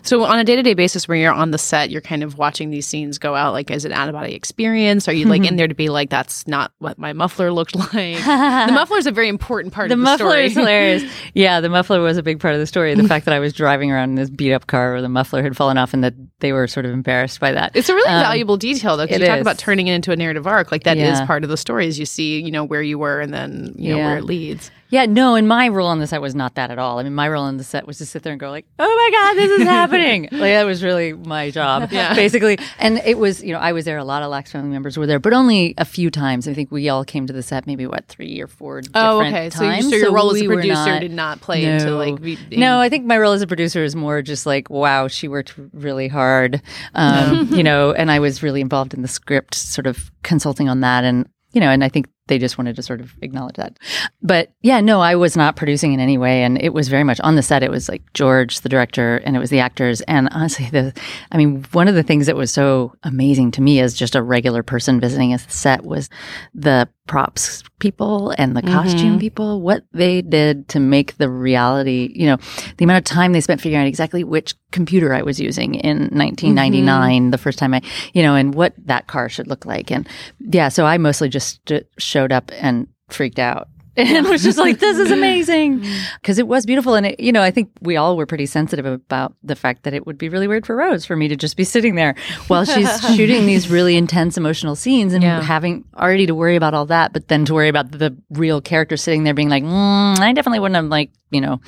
So on a day to day basis, where you're on the set, you're kind of watching these scenes go out. Like, is it an out of body experience? Are you like in there to be like, that's not what my muffler looked like? the muffler is a very important part of the of the muffler story. is hilarious. Yeah, the muffler was a big part of the story. The fact that I was driving around in this beat up car where the muffler had fallen off and that they were sort of embarrassed by that. It's a really Um, valuable detail, though, because you talk is. about turning it into a narrative arc. Like that is Yeah. part of the story. Is you see, you know, where you were and then you know Yeah. where it leads. Yeah, no, and my role on the set was not that at all. I mean, my role on the set was to sit there and go like, "Oh my god, this is happening!" like that was really my job, Yeah. basically. And it was, you know, I was there. A lot of Lacks family members were there, but only a few times. I think we all came to the set maybe what three or four. Oh, okay. So, you, so your role as a producer not- did not play into like be, no, I think my role as a producer is more just like, wow, she worked really hard, um, you know, and I was really involved in the script, sort of consulting on that, and you know, and I think they just wanted to sort of acknowledge that. But yeah, no, I was not producing in any way, and it was very much on the set. It was like George, the director, and it was the actors, and honestly, the, I mean, one of the things that was so amazing to me as just a regular person visiting a set was the props people and the costume mm-hmm. people, what they did to make the reality, you know, the amount of time they spent figuring out exactly which computer I was using in 1999, mm-hmm. the first time I, you know, and what that car should look like. And yeah, so I mostly just st- showed up and freaked out. And was just like, this is amazing. Because it was beautiful. And, it, you know, I think we all were pretty sensitive about the fact that it would be really weird for Rose for me to just be sitting there while she's shooting these really intense emotional scenes and Yeah. having already to worry about all that, but then to worry about the real character sitting there being like, mm, I definitely wouldn't have, like, you know,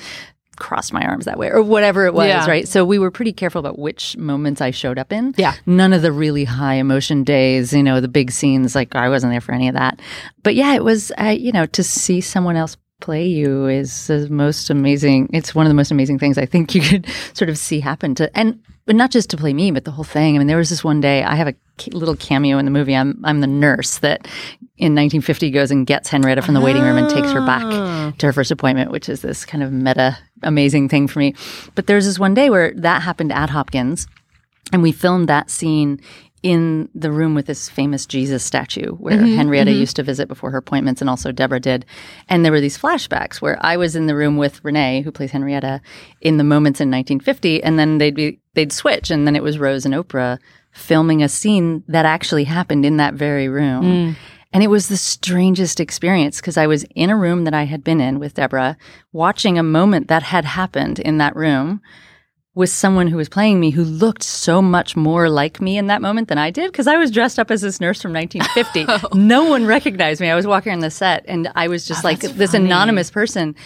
crossed my arms that way or whatever it was, Yeah. right? So we were pretty careful about which moments I showed up in. Yeah. None of the really high emotion days, you know, the big scenes, like I wasn't there for any of that. But yeah, it was, uh, you know, to see someone else play you is the most amazing. It's one of the most amazing things I think you could sort of see happen to, and but not just to play me, but the whole thing. I mean, there was this one day I have a little cameo in the movie. I'm I'm the nurse that in 1950 goes and gets Henrietta from the waiting room and takes her back ah. to her first appointment, which is this kind of meta amazing thing for me. But there's this one day where that happened at Hopkins, and we filmed that scene in the room with this famous Jesus statue where mm-hmm, Henrietta mm-hmm. used to visit before her appointments and also Deborah did. And there were these flashbacks where I was in the room with Renee, who plays Henrietta, in the moments in 1950, and then they'd be they'd switch, and then it was Rose and Oprah filming a scene that actually happened in that very room. Mm. And it was the strangest experience because I was in a room that I had been in with Deborah, watching a moment that had happened in that room with someone who was playing me who looked so much more like me in that moment than I did because I was dressed up as this nurse from 1950. no one recognized me. I was walking on the set and I was just oh, like this anonymous person.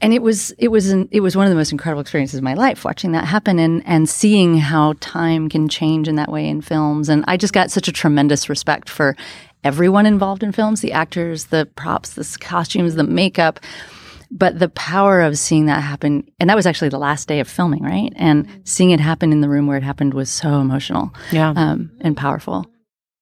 And it was it was an, it was one of the most incredible experiences of my life watching that happen and and seeing how time can change in that way in films. And I just got such a tremendous respect for everyone involved in films, the actors, the props, the costumes, the makeup but the power of seeing that happen and that was actually the last day of filming right and seeing it happen in the room where it happened was so emotional Yeah. um, and powerful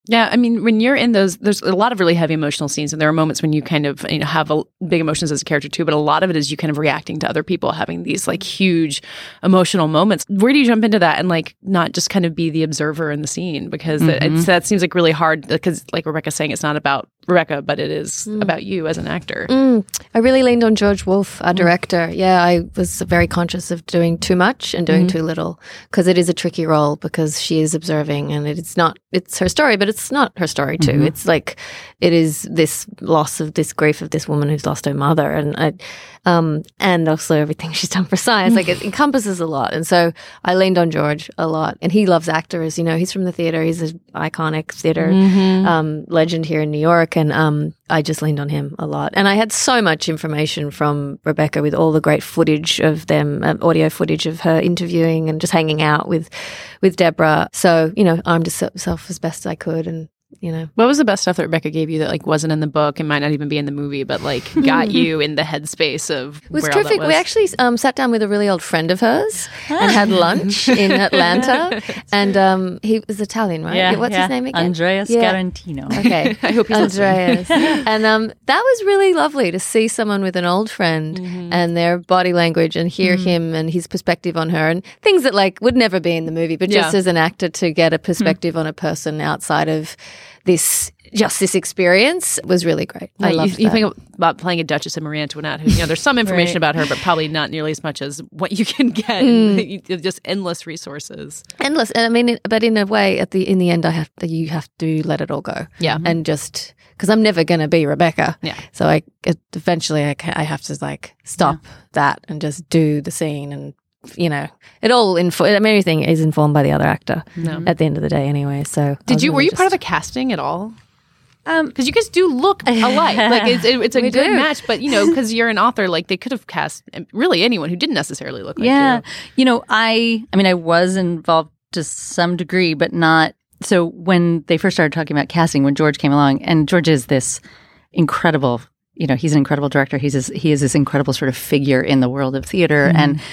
Yeah, I mean, when you're in those, there's a lot of really heavy emotional scenes, and there are moments when you kind of you know have a, big emotions as a character too. But a lot of it is you kind of reacting to other people having these like huge emotional moments. Where do you jump into that and like not just kind of be the observer in the scene because it- it's, mm-hmm. that seems like really hard because like Rebecca's saying, it's not about Rebecca, but it is about you as an actor. Mm, I really leaned on George Wolfe, our director. Yeah, I was very conscious of doing too much and doing too little because it is a tricky role because she is observing and it's not, it's her story, but it's not her story too. It's like, it is this loss of this grief of this woman who's lost her mother and I, um, and also everything she's done for science. Like it encompasses a lot. And so I leaned on George a lot and he loves actors. You know, he's from the theater. He's an iconic theater um, legend here in New York. And um, I just leaned on him a lot. And I had so much information from Rebecca with all the great footage of them, um, audio footage of her interviewing and just hanging out with, with Deborah. So, you know, armed myself as best I could. And, you know, What was the best stuff that Rebecca gave you that like wasn't in the book and might not even be in the movie, but like got you in the headspace of It was where all that terrific. We actually um, sat down with a really old friend of hers and had lunch in Atlanta. And um, he was Italian, right? yeah, What's his name again? andrea Yeah. scarantino Okay. I hope he's Andreas. and um, that was really lovely to see someone with an old friend Mm-hmm. and their body language and hear him and his perspective on her and things that like would never be in the movie, but just Yeah. As an actor to get a perspective on a person outside of this just this experience was really great. I love you, you think about playing a Duchess of Marie Antoinette, who you know there's some information Right. about her, but probably not nearly as much as what you can get. Mm. You- Just endless resources. endless. And I mean, but in a way, at the in the end, I have to, you have to let it all go. Yeah. and just because I'm never going to be Rebecca. Yeah. So I eventually I, I have to like stop that and just do the scene and you know it all info. I mean, everything is informed by the other actor No. at the end of the day anyway. So Did you were you part of the casting at all? Um, Because you guys do look alike. Like it's, it- it's a We good do. match, but you know, because you're an author, like they could have cast really anyone who didn't necessarily look like yeah you. you know i i mean i was involved to some degree but not so when they first started talking about casting when george came along and george is this incredible you know he's an incredible director he's this, he is this incredible sort of figure in the world of theater and th-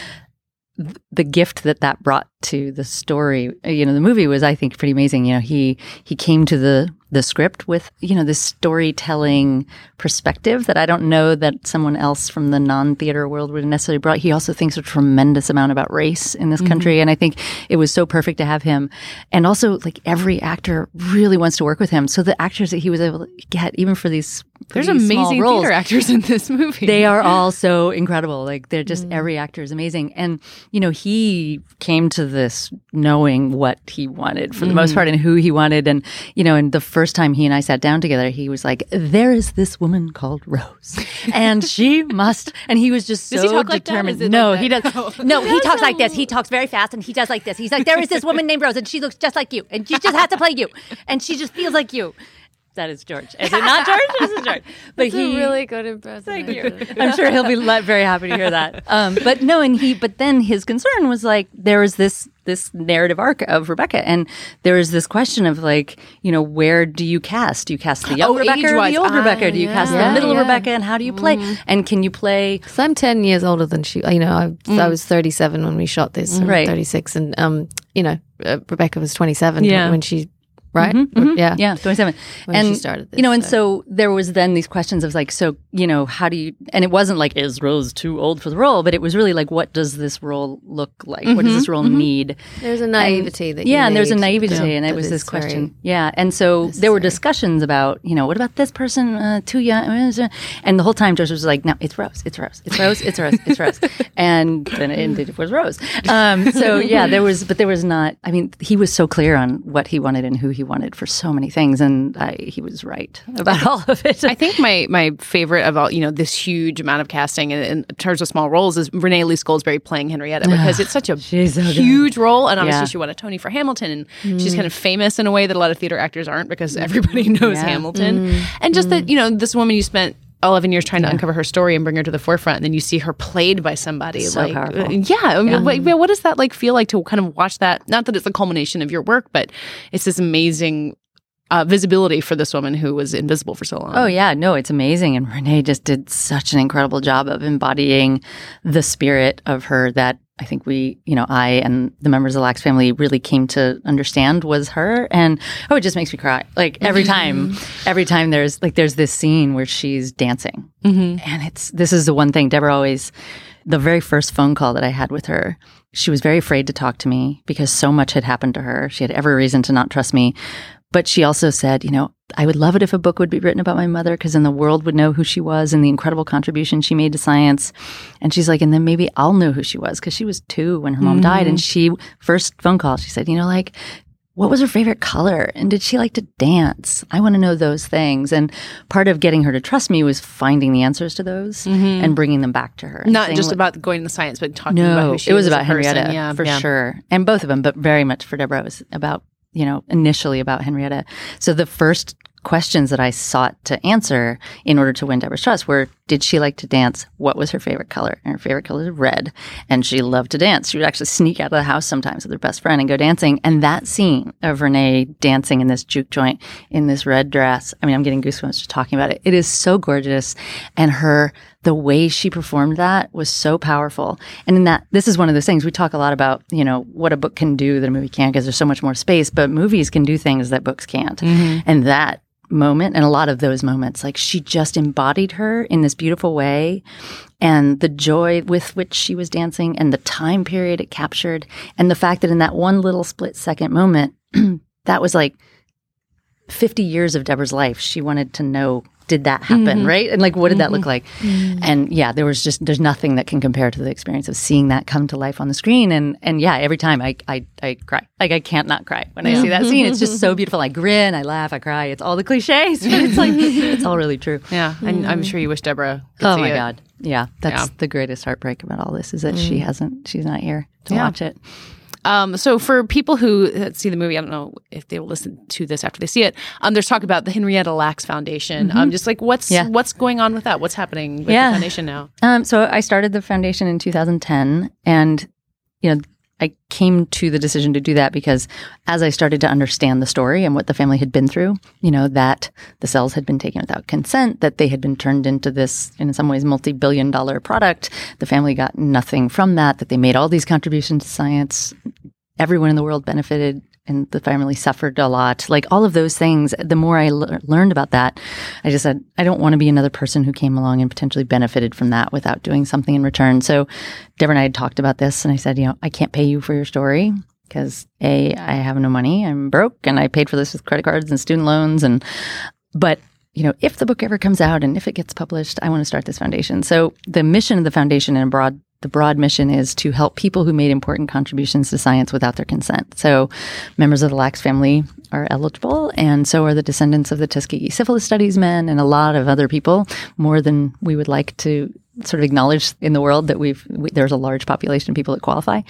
the gift that that brought to the story you know the movie was i think pretty amazing. You know he he came to the the script with you know this storytelling perspective that i don't know that someone else from the non-theater world would have necessarily brought he also thinks a tremendous amount about race in this mm-hmm. country and i think it was so perfect to have him and also like every actor really wants to work with him so the actors that he was able to get even for these There's amazing roles, theater actors in this movie. they are all so incredible. Like they're just mm. every actor is amazing. And you know, he came to this knowing what he wanted for the most mm. part and who he wanted. And you know, and the first time he and I sat down together, he was like, "There is this woman called Rose, and she must." And he was just Does so talk like that? determined. No, like he does. No, he talks like this. He talks very fast and he does like this. He's like, there is this woman named Rose and she looks just like you. And you just have to play you. And she just feels like you. That is George. Is it not George? This is George. But It's he a really good impression. Thank you. I'm sure he'll be le- very happy to hear that. Um, but no, and he, but then his concern was like there was this this narrative arc of Rebecca, and there was this question of like, you know, where do you cast? Do you cast the young Oh, Rebecca or age-wise. the old Ah, Rebecca? Do you cast the middle Yeah. Rebecca? And how do you play? And can you play? So I'm 10 years older than she, you know, I, I was 37 when we shot this, or Right. 36. And, um, you know, uh, Rebecca was 27 Yeah. when she, right? Mhm. Yeah. Yeah, 27. And she started you know, and so- so there was then these questions of like, so you know, how do you? And it wasn't like is Rose too old for the role, but it was really like, what does this role look like? What does this role need? There's a naivety that you yeah and there's a naivety that- and it was is this very- question yeah and so there were discussions about you know what about this person uh, too young and the whole time Joseph was like no it's Rose it's Rose it's Rose it's Rose it's Rose and then it ended was Rose um, so yeah there was but there was not I mean he was so clear on what he wanted and who he he wanted for so many things, and I, he was right about all of it. I think my my favorite of all, you know, this huge amount of casting in, in terms of small roles is Renee Elise Goldsberry playing Henrietta because ah, it's such a so good. huge role, and obviously Yeah. she won a Tony for Hamilton, and she's mm. kind of famous in a way that a lot of theater actors aren't because everybody knows Yeah. Hamilton, mm. and just that mm. you know this woman you spent. 11 years trying to uncover her story and bring her to the forefront and then you see her played by somebody So like powerful. uh, yeah, I mean, what, what does that like feel like to kind of watch that? Not that it's a culmination of your work but it's this amazing uh, visibility for this woman who was invisible for so long Oh yeah, no, it's amazing, and Renee just did such an incredible job of embodying the spirit of her that I think we, you know, I and the members of the Lacks family really came to understand was her, and oh, it just makes me cry. Like every time, every time there's like there's this scene where she's dancing, and it's this is the one thing Deborah always. The very first phone call that I had with her, she was very afraid to talk to me because so much had happened to her. She had every reason to not trust me. But she also said, you know, I would love it if a book would be written about my mother because then the world would know who she was and the incredible contribution she made to science. And she's like, and then maybe I'll know who she was because she was two when her mom mm-hmm. died. And she, first phone call, she said, you know, like, what was her favorite color? And did she like to dance? I want to know those things. And part of getting her to trust me was finding the answers to those mm-hmm. and bringing them back to her. not saying, just "Look, about going into science, but talking about no, who she it was is as a about person. Henrietta Yeah, for yeah. sure, and both of them, but very much for Deborah. It was about you know initially about Henrietta. So the first questions that I sought to answer in order to win Deborah's trust were: Did she like to dance? What was her favorite color? And her favorite color is red, and she loved to dance. She would actually sneak out of the house sometimes with her best friend and go dancing. And that scene of Renee dancing in this juke joint in this red dress. I mean, I'm getting goosebumps just talking about it. It is so gorgeous, and her the way she performed that was so powerful. And in that, this is one of those things we talk a lot about, you know, what a book can do that a movie can't because there's so much more space, but movies can do things that books can't. Mm-hmm. And that moment and a lot of those moments, like she just embodied her in this beautiful way and the joy with which she was dancing and the time period it captured and the fact that in that one little split second moment, that was like 50 years of Deborah's life. She wanted to know did that happen, mm-hmm. right? And like what did that look mm-hmm. like? Mm. And yeah, there was just there's nothing that can compare to the experience of seeing that come to life on the screen and and yeah, every time I I I cry. Like I can't not cry when I see that scene. It's just so beautiful. I grin, I laugh, I cry. It's all the cliches, but it's like it's all really true. Yeah, and I'm mm. sure you wish Deborah. Could Oh see my it. god. Yeah, that's Yeah. the greatest heartbreak about all this is that she mm. hasn't she's not here to Yeah. watch it. Um, so for people who uh, see the movie, I don't know if they will listen to this after they see it. Um, there's talk about the Henrietta Lacks Foundation. Um, just like what's Yeah. what's going on with that? What's happening with Yeah. the foundation now? Um, so I started the foundation in 2010, and you know, I came to the decision to do that because as I started to understand the story and what the family had been through, you know, that the cells had been taken without consent, that they had been turned into this, in some ways, multi-billion dollar product. The family got nothing from that. That they made all these contributions to science. Everyone in the world benefited and the family suffered a lot. Like all of those things, the more I learned about that, I just said, I don't want to be another person who came along and potentially benefited from that without doing something in return. So Deborah and I had talked about this, and I said, you know, I can't pay you for your story because A, I have no money, I'm broke, and I paid for this with credit cards and student loans. And, but you know, if the book ever comes out and if it gets published, I want to start this foundation. So the mission of the foundation in broad the broad mission is to help people who made important contributions to science without their consent. So members of the Lacks family are eligible, and so are the descendants of the Tuskegee syphilis studies men and a lot of other people, more than we would like to sort of acknowledged in the world that we've we, there's a large population of people that qualify.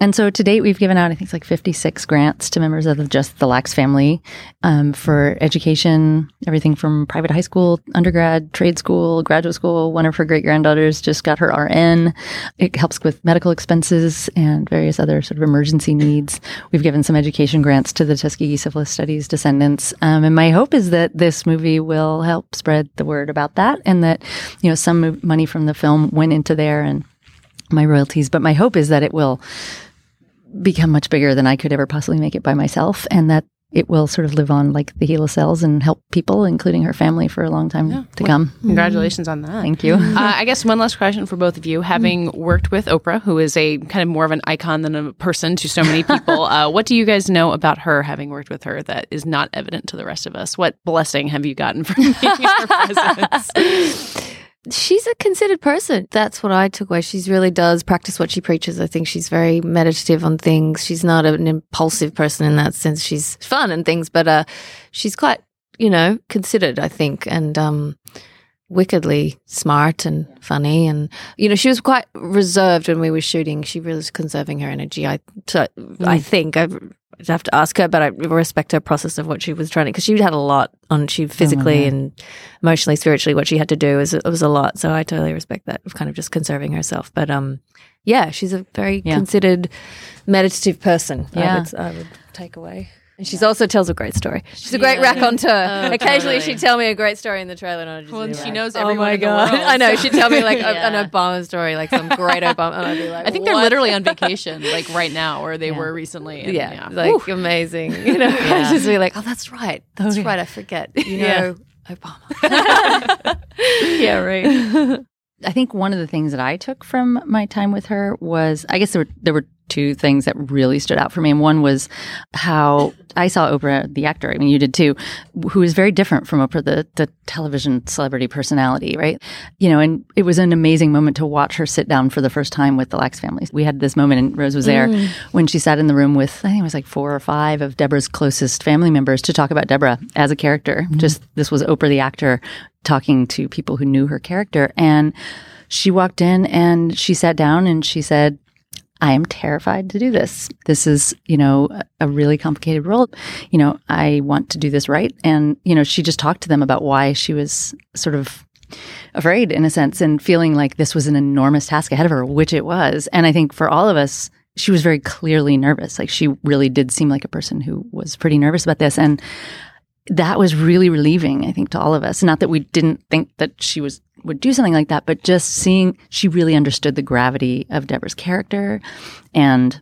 And so to date, we've given out I think it's like 56 grants to members of just the Lacks family um, for education, everything from private high school, undergrad, trade school, graduate school. One of her great granddaughters just got her RN. It helps with medical expenses and various other sort of emergency needs. We've given some education grants to the Tuskegee syphilis studies descendants, um, and my hope is that this movie will help spread the word about that, and that you know some money from the film went into there and my royalties. But my hope is that it will become much bigger than I could ever possibly make it by myself, and that it will sort of live on like the HeLa cells and help people, including her family, for a long time to come. Congratulations on that. Thank you. Uh, I guess one last question for both of you. Having worked with Oprah, who is a kind of more of an icon than a person to so many people, uh, what do you guys know about her, having worked with her, that is not evident to the rest of us? What blessing have you gotten from her presence? She's a considered person. That's what I took away. She really does practice what she preaches. I think she's very meditative on things. She's not an impulsive person in that sense. She's fun and things, but uh, she's quite, you know, considered, I think, and um, wickedly smart and funny. And, you know, she was quite reserved when we were shooting. She really was conserving her energy. I, so, I think I I'd have to ask her, but I respect her process of what she was trying to, because she had a lot on, she physically and emotionally, spiritually, what she had to do was, it was a lot. So I totally respect that of kind of just conserving herself. But, um, yeah, she's a very Yeah. considered meditative person. Yeah. I would, I would take away. And she also tells a great story. She's a great raconteur. Oh, Occasionally, totally. she'd tell me a great story in the trailer, and I'd just Well, be and she like, knows "Oh everyone my in the god!" world, I know so- she'd tell me like a- Yeah. an Obama story, like some great Obama, and I'd be like, I think they're literally on vacation, like right now, or they Yeah. were recently. and yeah, like amazing. You know, Yeah. just be like, oh, that's right, that's yeah. right. I forget. You Yeah. know, Obama. yeah, right. I think one of the things that I took from my time with her was, I guess there were, there were two things that really stood out for me. And one was how I saw Oprah, the actor, I mean, you did too, who is very different from Oprah, the, the television celebrity personality, right? You know, and it was an amazing moment to watch her sit down for the first time with the Lacks family. We had this moment, and Rose was there mm. when she sat in the room with, I think it was like four or five of Deborah's closest family members to talk about Deborah as a character. Mm-hmm. Just this was Oprah, the actor, talking to people who knew her character. And she walked in and she sat down and she said, I am terrified to do this. This is, you know, a- really complicated role. You know, I want to do this right. And, you know, she just talked to them about why she was sort of afraid in a sense and feeling like this was an enormous task ahead of her, which it was. And I think for all of us, she was very clearly nervous. Like she really did seem like a person who was pretty nervous about this. And that was really relieving, I think, to all of us. Not that we didn't think that she was would do something like that, but just seeing she really understood the gravity of Deborah's character and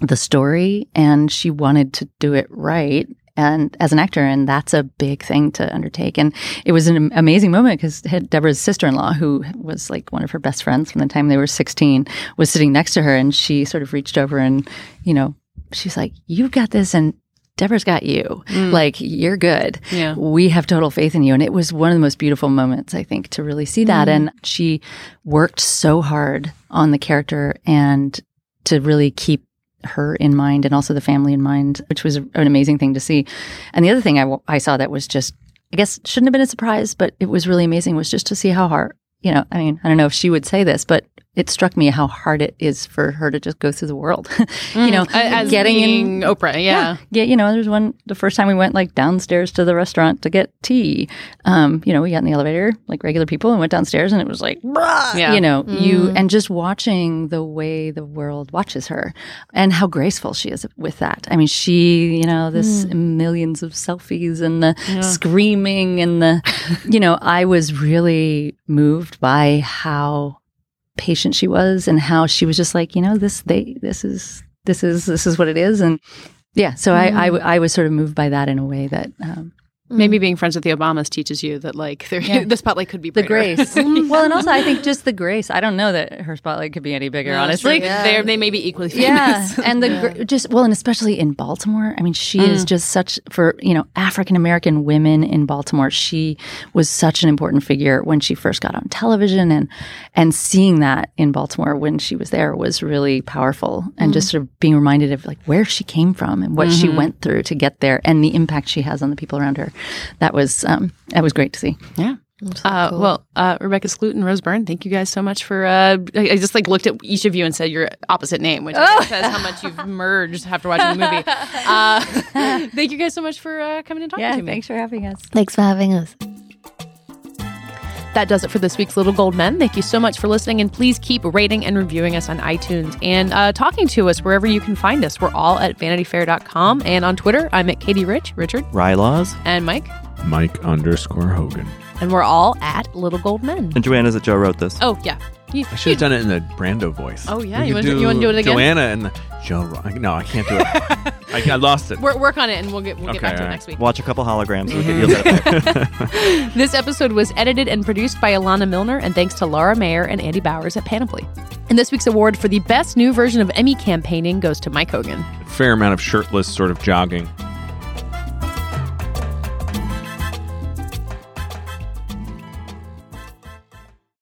the story, and she wanted to do it right. And as an actor, and that's a big thing to undertake. And it was an amazing moment because Deborah's sister in law, who was like one of her best friends from the time they were 16, was sitting next to her. And she sort of reached over and, you know, she's like, You've got this. And Deborah's got you. Mm. Like, you're good. Yeah. We have total faith in you. And it was one of the most beautiful moments, I think, to really see that. Mm. And she worked so hard on the character and to really keep her in mind and also the family in mind, which was an amazing thing to see. And the other thing I, w- I saw that was just, I guess, shouldn't have been a surprise, but it was really amazing was just to see how hard, you know, I mean, I don't know if she would say this, but it struck me how hard it is for her to just go through the world. you mm, know, as getting in Oprah, yeah. yeah, you know, there's one the first time we went like downstairs to the restaurant to get tea. Um, you know, we got in the elevator like regular people and went downstairs and it was like Yeah. you know, you mm. and just watching the way the world watches her and how graceful she is with that. I mean, she, you know, this mm. millions of selfies and the screaming and the you know, I was really moved by how patient she was and how she was just like, you know, this they this is this is this is what it is. And yeah, so I I was sort of moved by that in a way that um, Maybe mm. being friends with the Obamas teaches you that like there, Yeah. the spotlight could be the grace. Mm, well, and also I think just the grace. I don't know that her spotlight could be any bigger, No, honestly. true. They're- may be equally famous. Yeah, and the gr- just well, and especially in Baltimore. I mean, she is mm. just such for you know African American women in Baltimore. She was such an important figure when she first got on television, and and seeing that in Baltimore when she was there was really powerful, and just sort of being reminded of like where she came from and what she mm-hmm. went through to get there, and the impact she has on the people around her. That was um, that was great to see. Yeah. Uh, Well, uh, Rebecca Skloot and Rose Byrne, thank you guys so much for. Uh, I I just like looked at each of you and said your opposite name, which I guess says how much you've merged after watching the movie. Uh, thank you guys so much for uh, coming and talking Yeah, to me. thanks for having us. Thanks for having us. That does it for this week's Little Gold Men. Thank you so much for listening, and please keep rating and reviewing us on iTunes and uh, talking to us wherever you can find us. We're all at vanityfair.com and on Twitter. I'm at Katey Rich, Richard, Rylaws. and Mike, Mike underscore Hogan. and we're all at Little Gold Men. And Joanna's that Joe wrote this. Oh yeah, You- I should have done it in the Brando voice. Oh, yeah? We You wanna do- you wanna do it again? Joanna and the Joe. Ro- No, I can't do it. I, I lost it. Work, work on it, and we'll get we'll get Okay, back to it all right. next week. Watch a couple holograms. You'll get, you'll get it. This episode was edited and produced by Alana Milner, and thanks to Laura Mayer and Andy Bowers at Panoply. And this week's award for the best new version of Emmy campaigning goes to Mike Hogan. Fair amount of shirtless sort of jogging.